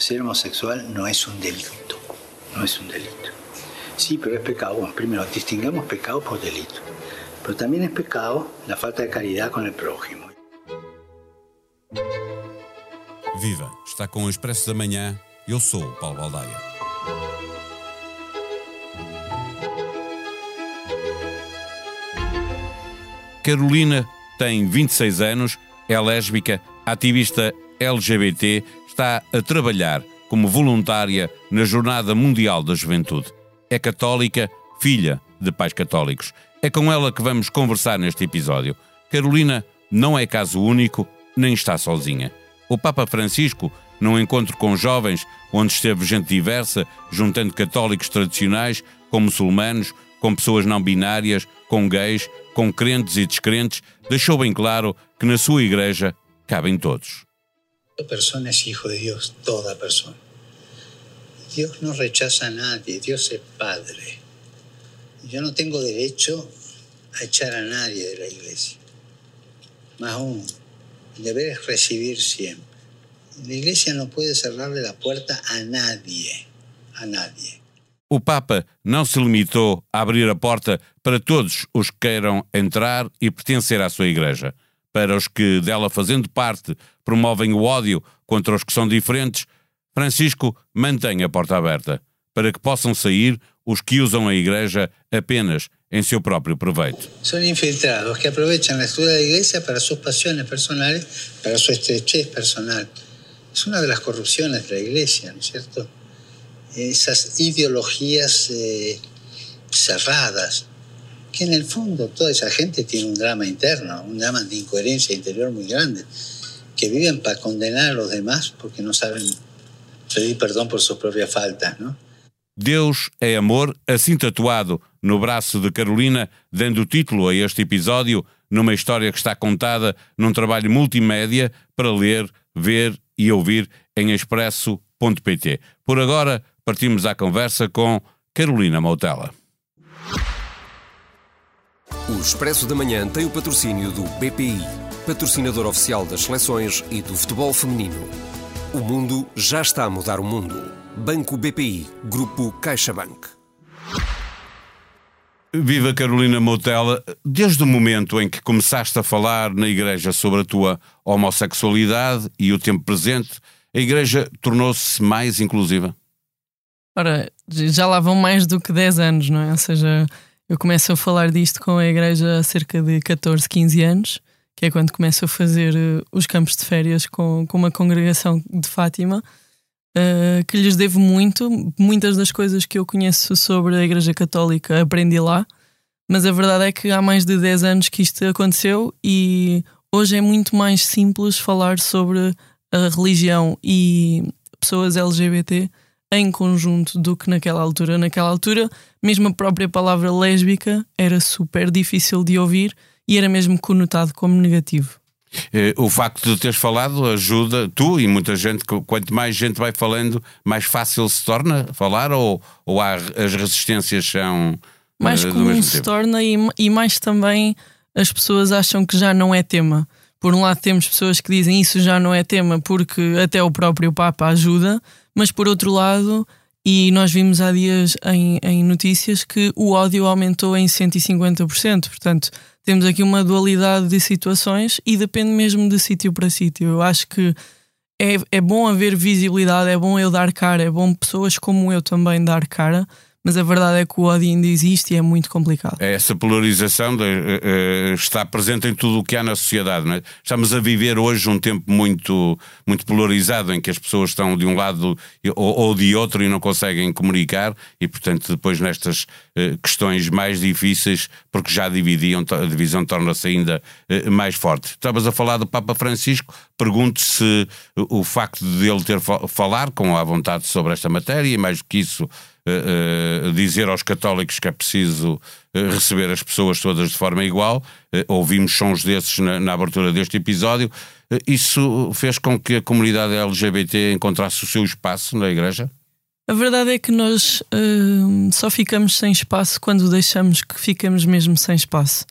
ser homosexual no es un delito, no es un delito. Sí, pero es pecado. Bueno, primero, distingamos pecado por delito. Pero también es pecado la falta de caridad con el prójimo. Viva! Está com o Expresso da Manhã. Eu sou o Paulo Baldaia. Carolina tem 26 anos, é lésbica, ativista LGBT, está a trabalhar como voluntária na Jornada Mundial da Juventude. É católica, filha de pais católicos. É com ela que vamos conversar neste episódio. Carolina não é caso único, nem está sozinha. O Papa Francisco, num encontro com jovens, onde esteve gente diversa, juntando católicos tradicionais com muçulmanos, com pessoas não binárias, com gays, com crentes e descrentes, deixou bem claro que na sua igreja cabem todos. Toda persona es hijo de Dios, toda persona. Dios no rechaza a nadie, Dios es Padre. Yo no tengo derecho a echar a nadie de la iglesia. Más aún, el deber es recibir siempre. La iglesia no puede cerrarle la puerta a nadie, a nadie. O Papa não se limitou a abrir a porta para todos os que queiram entrar e pertencer à sua Igreja. Para os que, dela fazendo parte, promovem o ódio contra os que são diferentes, Francisco mantém a porta aberta para que possam sair os que usam a Igreja apenas em seu próprio proveito. São infiltrados que aproveitam a estrutura da Igreja para suas paixões personais, para sua estrechez personal. É uma das corrupções da Igreja, não é certo? esas ideologías eh, cerradas, que en el fondo toda esa gente tiene un drama interno, un drama de incoherencia interior muy grande, que viven para condenar a los demás porque no saben pedir perdón por sus propias faltas, ¿no? Deus é amor, assim tatuado no braço de Carolina, dando título a este episódio, numa história que está contada num trabalho multimédia para ler, ver e ouvir em expresso.pt. Por agora, partimos à conversa com Carolina Moutela. O Expresso da Manhã tem o patrocínio do BPI, patrocinador oficial das seleções e do futebol feminino. O mundo já está a mudar o mundo. Banco BPI, Grupo CaixaBank. Viva Carolina Moutela, desde o momento em que começaste a falar na igreja sobre a tua homossexualidade e o tempo presente, a igreja tornou-se mais inclusiva? Ora, já lá vão mais do que 10 anos, não é? Ou seja, eu começo a falar disto com a igreja há cerca de 14, 15 anos, que é quando começo a fazer uh, os campos de férias com, com uma congregação de Fátima, uh, que lhes devo muito. Muitas das coisas que eu conheço sobre a Igreja Católica aprendi lá, mas a verdade é que há mais de 10 anos que isto aconteceu e hoje é muito mais simples falar sobre a religião e pessoas LGBT em conjunto do que naquela altura. Naquela altura, mesmo a própria palavra lésbica era super difícil de ouvir e era mesmo conotado como negativo. Eh, o facto de teres falado ajuda tu e muita gente, quanto mais gente vai falando, mais fácil se torna falar ou, ou há, as resistências são. Eh, mais comum se torna e, e mais também as pessoas acham que já não é tema. Por um lado, temos pessoas que dizem isso já não é tema porque até o próprio Papa ajuda, mas por outro lado, e nós vimos há dias em, em notícias que o ódio aumentou em 150%. Portanto, temos aqui uma dualidade de situações e depende mesmo de sítio para sítio. Eu acho que é, é bom haver visibilidade, é bom eu dar cara, é bom pessoas como eu também dar cara mas a verdade é que o ódio ainda existe e é muito complicado. Essa polarização de, uh, está presente em tudo o que há na sociedade. É? Estamos a viver hoje um tempo muito, muito polarizado em que as pessoas estão de um lado ou, ou de outro e não conseguem comunicar, e portanto, depois nestas uh, questões mais difíceis, porque já dividiam, a divisão torna-se ainda mais forte. Estavas a falar do Papa Francisco, pergunto se o facto de ele ter falar com a vontade sobre esta matéria, e mais do que isso dizer aos católicos que é preciso uh, receber as pessoas todas de forma igual. ouvimos sons desses na, na abertura deste episódio. isso fez com que a comunidade LGBT encontrasse o seu espaço na Igreja? A verdade é que nós uh, só ficamos sem espaço quando deixamos que ficamos mesmo sem espaço.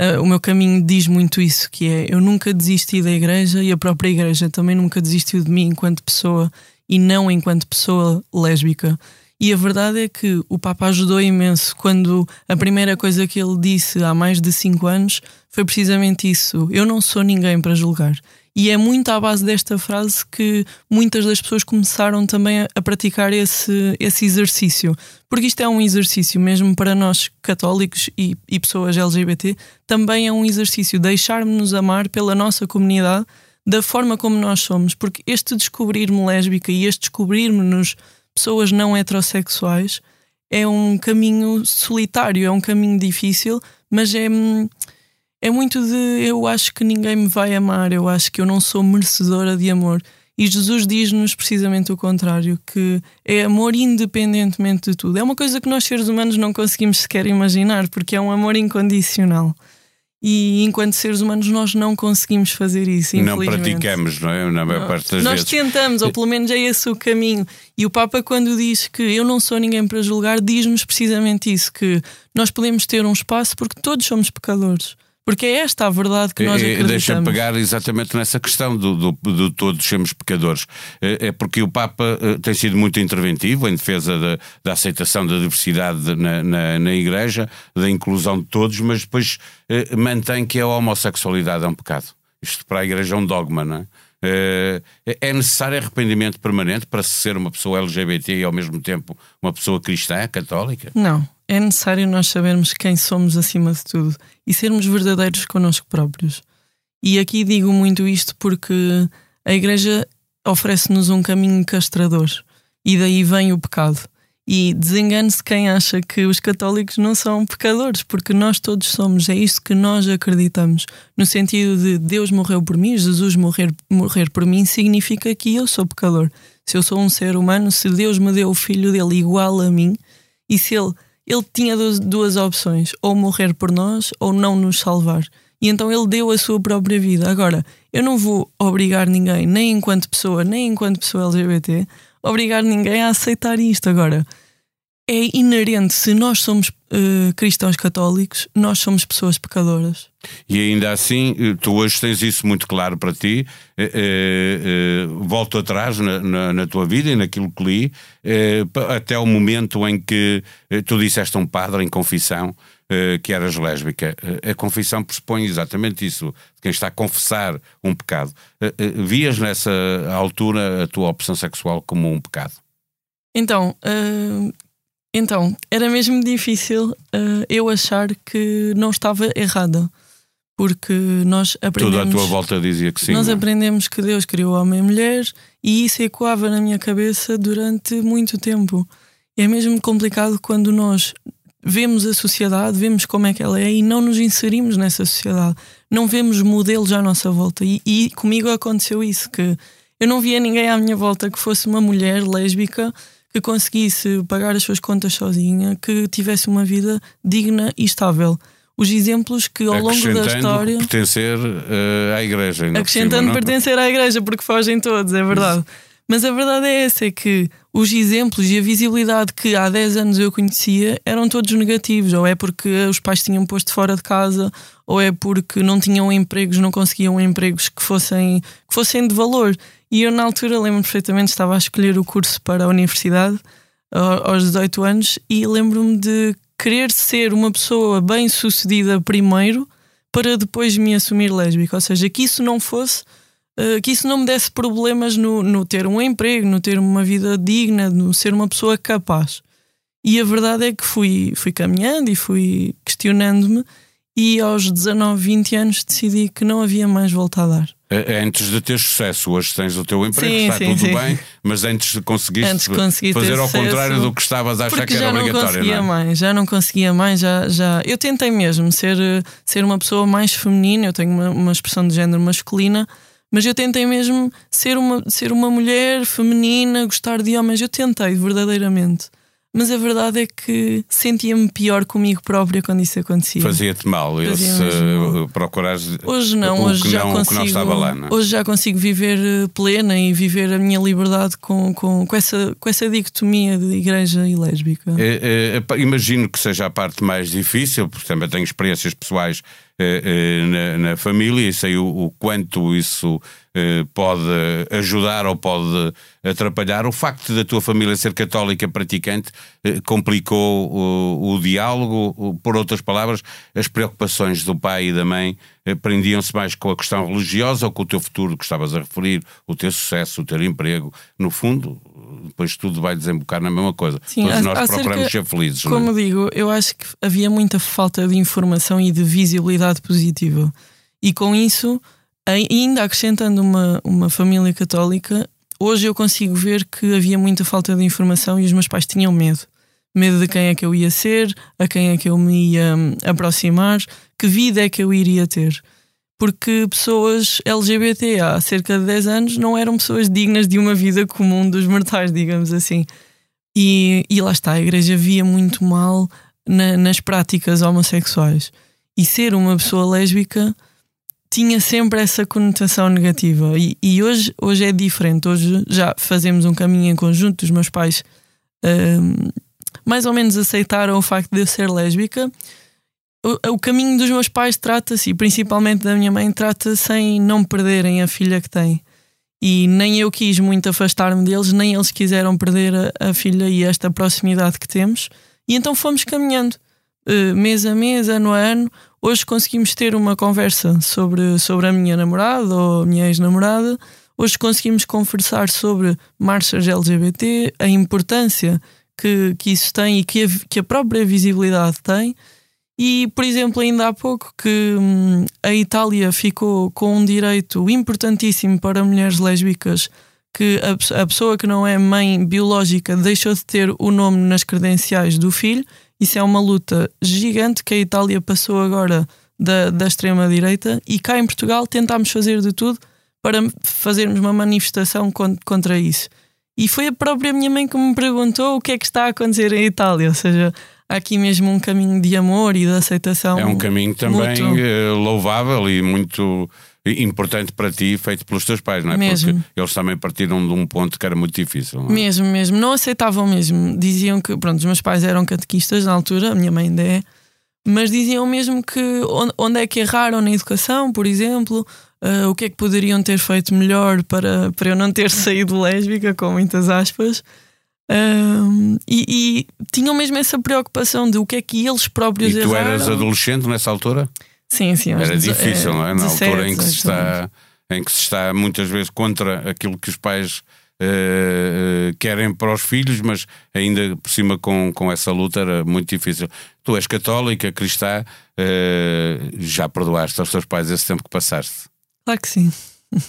Uh, o meu caminho diz muito isso, que é eu nunca desisti da igreja e a própria igreja também nunca desistiu de mim enquanto pessoa e não enquanto pessoa lésbica. E a verdade é que o Papa ajudou imenso quando a primeira coisa que ele disse há mais de cinco anos foi precisamente isso: Eu não sou ninguém para julgar. E é muito à base desta frase que muitas das pessoas começaram também a, praticar esse, esse exercício. Porque isto é um exercício, mesmo para nós católicos e, e pessoas LGBT, também é um exercício deixarmos-nos amar pela nossa comunidade da forma como nós somos. Porque este descobrir-me lésbica e este descobrir-me-nos pessoas não heterossexuais é um caminho solitário, é um caminho difícil, mas é hum, é muito de eu acho que ninguém me vai amar, eu acho que eu não sou merecedora de amor. E Jesus diz-nos precisamente o contrário, que é amor independentemente de tudo. É uma coisa que nós seres humanos não conseguimos sequer imaginar, porque é um amor incondicional. E enquanto seres humanos nós não conseguimos fazer isso. Não praticamos, não é? Na maior parte das nós vezes. tentamos, ou pelo menos é esse o caminho. E o Papa, quando diz que eu não sou ninguém para julgar, diz-nos precisamente isso: que nós podemos ter um espaço porque todos somos pecadores. Porque é esta a verdade que nós acreditamos. Deixa-me pegar exatamente nessa questão do, do, do, todos sermos pecadores. É, é porque o Papa eh, tem sido muito interventivo em defesa da, da aceitação da diversidade na, na, na, Igreja, da inclusão de todos, mas depois eh, mantém que a homossexualidade é um pecado. Isto para a Igreja é um dogma, não é? Eh, é necessário arrependimento permanente para ser uma pessoa LGBT e ao mesmo tempo uma pessoa cristã, católica? Não é necessário nós sabermos quem somos acima de tudo e sermos verdadeiros connosco próprios. E aqui digo muito isto porque a Igreja oferece-nos um caminho castrador e daí vem o pecado. E desengane-se quem acha que os católicos não são pecadores, porque nós todos somos, é isso que nós acreditamos. No sentido de Deus morreu por mim, Jesus morrer, morrer por mim, significa que eu sou pecador. Se eu sou um ser humano, se Deus me deu o filho dele igual a mim, e se ele ele tinha duas, duas opções: ou morrer por nós ou não nos salvar. E então ele deu a sua própria vida. Agora, eu não vou obrigar ninguém, nem enquanto pessoa, nem enquanto pessoa LGBT, obrigar ninguém a aceitar isto. Agora, é inerente, se nós somos uh, cristãos católicos, nós somos pessoas pecadoras. E ainda assim, eh, tu hoje tens isso muito claro para ti. Uh, uh, volto atrás na, na, na, tua vida e naquilo que li, até o momento em que tu disseste a um padre em confissão que eras lésbica. a confissão pressupõe exatamente isso, quem está a confessar um pecado. vias nessa altura a tua opção sexual como um pecado? Então, então, era mesmo difícil uh, eu achar que não estava errada. Porque nós aprendemos. Tudo à tua volta dizia que sim. Nós não? É? aprendemos que Deus criou homem e mulher e isso ecoava na minha cabeça durante muito tempo. É mesmo complicado quando nós vemos a sociedade, vemos como é que ela é e não nos inserimos nessa sociedade. Não vemos modelos à nossa volta. E, e comigo aconteceu isso: que eu não via ninguém à minha volta que fosse uma mulher lésbica que conseguisse pagar as suas contas sozinha, que tivesse uma vida digna e estável. Os exemplos que ao longo da história. pertencer uh, à igreja. Acrescentando cima, pertencer à igreja, porque fogem todos, é verdade. Mas a verdade é essa: é que os exemplos e a visibilidade que há 10 anos eu conhecia eram todos negativos. Ou é porque os pais tinham posto fora de casa, ou é porque não tinham empregos, não conseguiam empregos que fossem, que fossem de valor. E eu, na altura, lembro perfeitamente, estava a escolher o curso para a universidade aos 18 anos e lembro-me de querer ser uma pessoa bem sucedida primeiro para depois me assumir lésbica. Ou seja, que isso não fosse, que isso não me desse problemas no, no ter um emprego, no ter uma vida digna, no ser uma pessoa capaz. E a verdade é que fui, fui caminhando e fui questionando-me e aos 19, 20 anos decidi que não havia mais volta a dar. É, é antes de ter sucesso, hoje tens o teu emprego, sim, está sim, tudo sim. bem, mas antes de conseguiste antes consegui fazer ao contrário do que estavas a achar que era obrigatório. Já não conseguia não é? mais, já não conseguia mais, já, já. Eu tentei mesmo ser, ser uma pessoa mais feminina, eu tenho uma, uma expressão de género masculina, mas eu tentei mesmo ser uma, ser uma mulher feminina, gostar de homens, eu tentei verdadeiramente mas a verdade é que sentia-me pior comigo própria quando isso acontecia. Fazia-te mal Fazia esse uh, procurares hoje não, hoje já não, consigo, lá. É? Hoje já consigo viver eh, plena e viver a minha liberdade com, com, com, essa, com essa dicotomia de igreja e lésbica. É, é, imagino que seja a parte mais difícil, porque também tenho experiências pessoais na, na, família e sei o, o quanto isso eh, pode ajudar ou pode atrapalhar. O facto da tua família ser católica praticante eh, complicou o, o diálogo, por outras palavras, as preocupações do pai e da mãe eh, prendiam-se mais com a questão religiosa ou com o teu futuro que estavas a referir, o teu sucesso, o teu emprego. No fundo, depois tudo vai desembocar na mesma coisa. Sim, Todos nós procuramos ser felizes. Como não é? digo, eu acho que havia muita falta de informação e de visibilidade positiva. E com isso ainda acrescentando uma, uma família católica, hoje eu consigo ver que havia muita falta de informação e os meus pais tinham medo. Medo de quem é que eu ia ser, a quem é que eu me ia hum, aproximar, que vida é que eu iria ter. Porque pessoas LGBT há cerca de 10 anos não eram pessoas dignas de uma vida comum dos mortais, digamos assim. E, e lá está, a igreja via muito mal na, nas práticas homossexuais. E ser uma pessoa lésbica tinha sempre essa conotação negativa e, e, hoje, hoje é diferente. Hoje já fazemos um caminho em conjunto. Os meus pais um, mais ou menos aceitaram o facto de eu ser lésbica. O, o caminho dos meus pais trata-se, e principalmente da minha mãe, trata-se em não perderem a filha que têm. E nem eu quis muito afastar-me deles, nem eles quiseram perder a, a, filha e esta proximidade que temos. E então fomos caminhando, uh, mês a mês, ano a ano, Hoje conseguimos ter uma conversa sobre, sobre a minha namorada ou a minha ex-namorada. Hoje conseguimos conversar sobre marchas LGBT, a importância que, que isso tem e que a, que a própria visibilidade tem. E, por exemplo, ainda há pouco que hum, a Itália ficou com um direito importantíssimo para mulheres lésbicas, que a, a pessoa que não é mãe biológica deixou de ter o nome nas credenciais do filho isso é uma luta gigante que a Itália passou agora da, da extrema-direita e cá em Portugal tentámos fazer de tudo para fazermos uma manifestação contra isso. E foi a própria minha mãe que me perguntou o que é que está a acontecer em Itália, ou seja, há aqui mesmo um caminho de amor e de aceitação. É um caminho também. Eh, louvável e muito importante para ti, feito pelos teus pais, não é? Mesmo. Porque eles também partiram de um ponto que era muito difícil. É? Mesmo, mesmo. Não aceitavam mesmo. Diziam que, pronto, os meus pais eram catequistas na altura, a minha mãe ainda é, mas diziam mesmo que onde é que erraram na educação, por exemplo, uh, o que é que poderiam ter feito melhor para, para eu não ter saído lésbica, com muitas aspas. Uh, e, e, tinham mesmo essa preocupação de o que é que eles próprios e tu erraram. eras adolescente nessa altura? Sim, sim. Era difícil, é, não é? Na 17, altura em que, se está, em que se está muitas vezes contra aquilo que os pais uh, querem para os filhos, mas ainda por cima com, com essa luta era muito difícil. Tu és católica, cristã, uh, já perdoaste aos teus pais esse tempo que passaste? Claro que sim.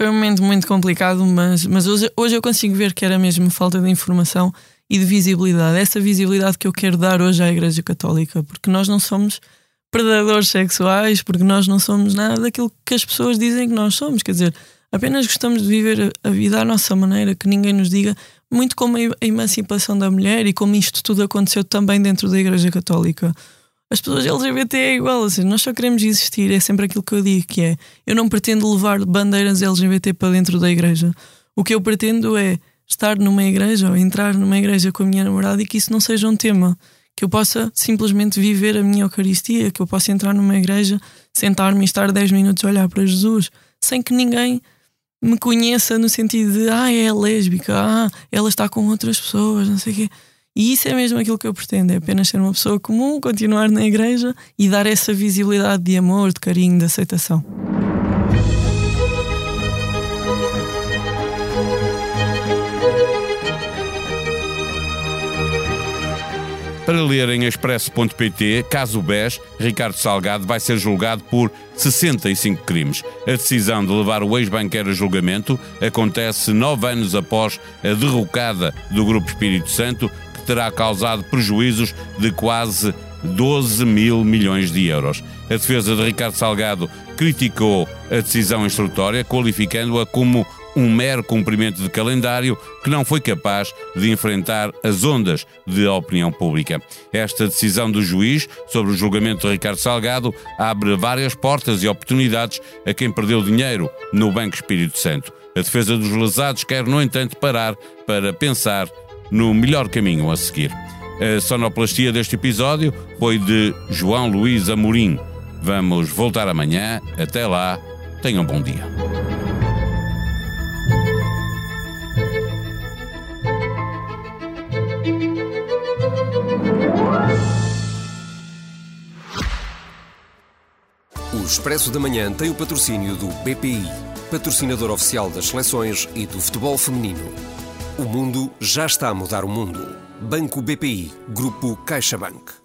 Foi um momento muito complicado, mas, mas hoje, hoje eu consigo ver que era mesmo falta de informação e de visibilidade. Essa visibilidade que eu quero dar hoje à Igreja Católica, porque nós não somos predadores sexuais, porque nós não somos nada daquilo que as pessoas dizem que nós somos. Quer dizer, apenas gostamos de viver a vida à nossa maneira, que ninguém nos diga, muito como a emancipação da mulher e como isto tudo aconteceu também dentro da Igreja Católica. As pessoas LGBT é igual, assim, nós só queremos existir, é sempre aquilo que eu digo, que é eu não pretendo levar bandeiras LGBT para dentro da igreja. O que eu pretendo é estar numa igreja ou entrar numa igreja com a minha namorada e que isso não seja um tema que eu possa simplesmente viver a minha Eucaristia, que eu possa entrar numa igreja, sentar-me e estar 10 minutos a olhar para Jesus, sem que ninguém me conheça no sentido de ah, é lésbica, ah, ela está com outras pessoas, não sei o quê. E isso é mesmo aquilo que eu pretendo, é apenas ser uma pessoa comum, continuar na igreja e dar essa visibilidade de amor, de carinho, de aceitação. Para ler em expresso.pt, caso BES, Ricardo Salgado vai ser julgado por 65 crimes. A decisão de levar o ex-banqueiro a julgamento acontece nove anos após a derrocada do Grupo Espírito Santo, que terá causado prejuízos de quase 12 mil milhões de euros. A defesa de Ricardo Salgado criticou a decisão instrutória, qualificando-a como um mero cumprimento de calendário que não foi capaz de enfrentar as ondas de opinião pública. Esta decisão do juiz sobre o julgamento de Ricardo Salgado abre várias portas e oportunidades a quem perdeu dinheiro no Banco Espírito Santo. A defesa dos lesados quer, no entanto, parar para pensar no melhor caminho a seguir. A sonoplastia deste episódio foi de João Luís Amorim. Vamos voltar amanhã. Até lá. Tenham um bom dia. Expresso da Manhã tem o patrocínio do BPI, patrocinador oficial das seleções e do futebol feminino. O mundo já está a mudar o mundo. Banco BPI, Grupo CaixaBank.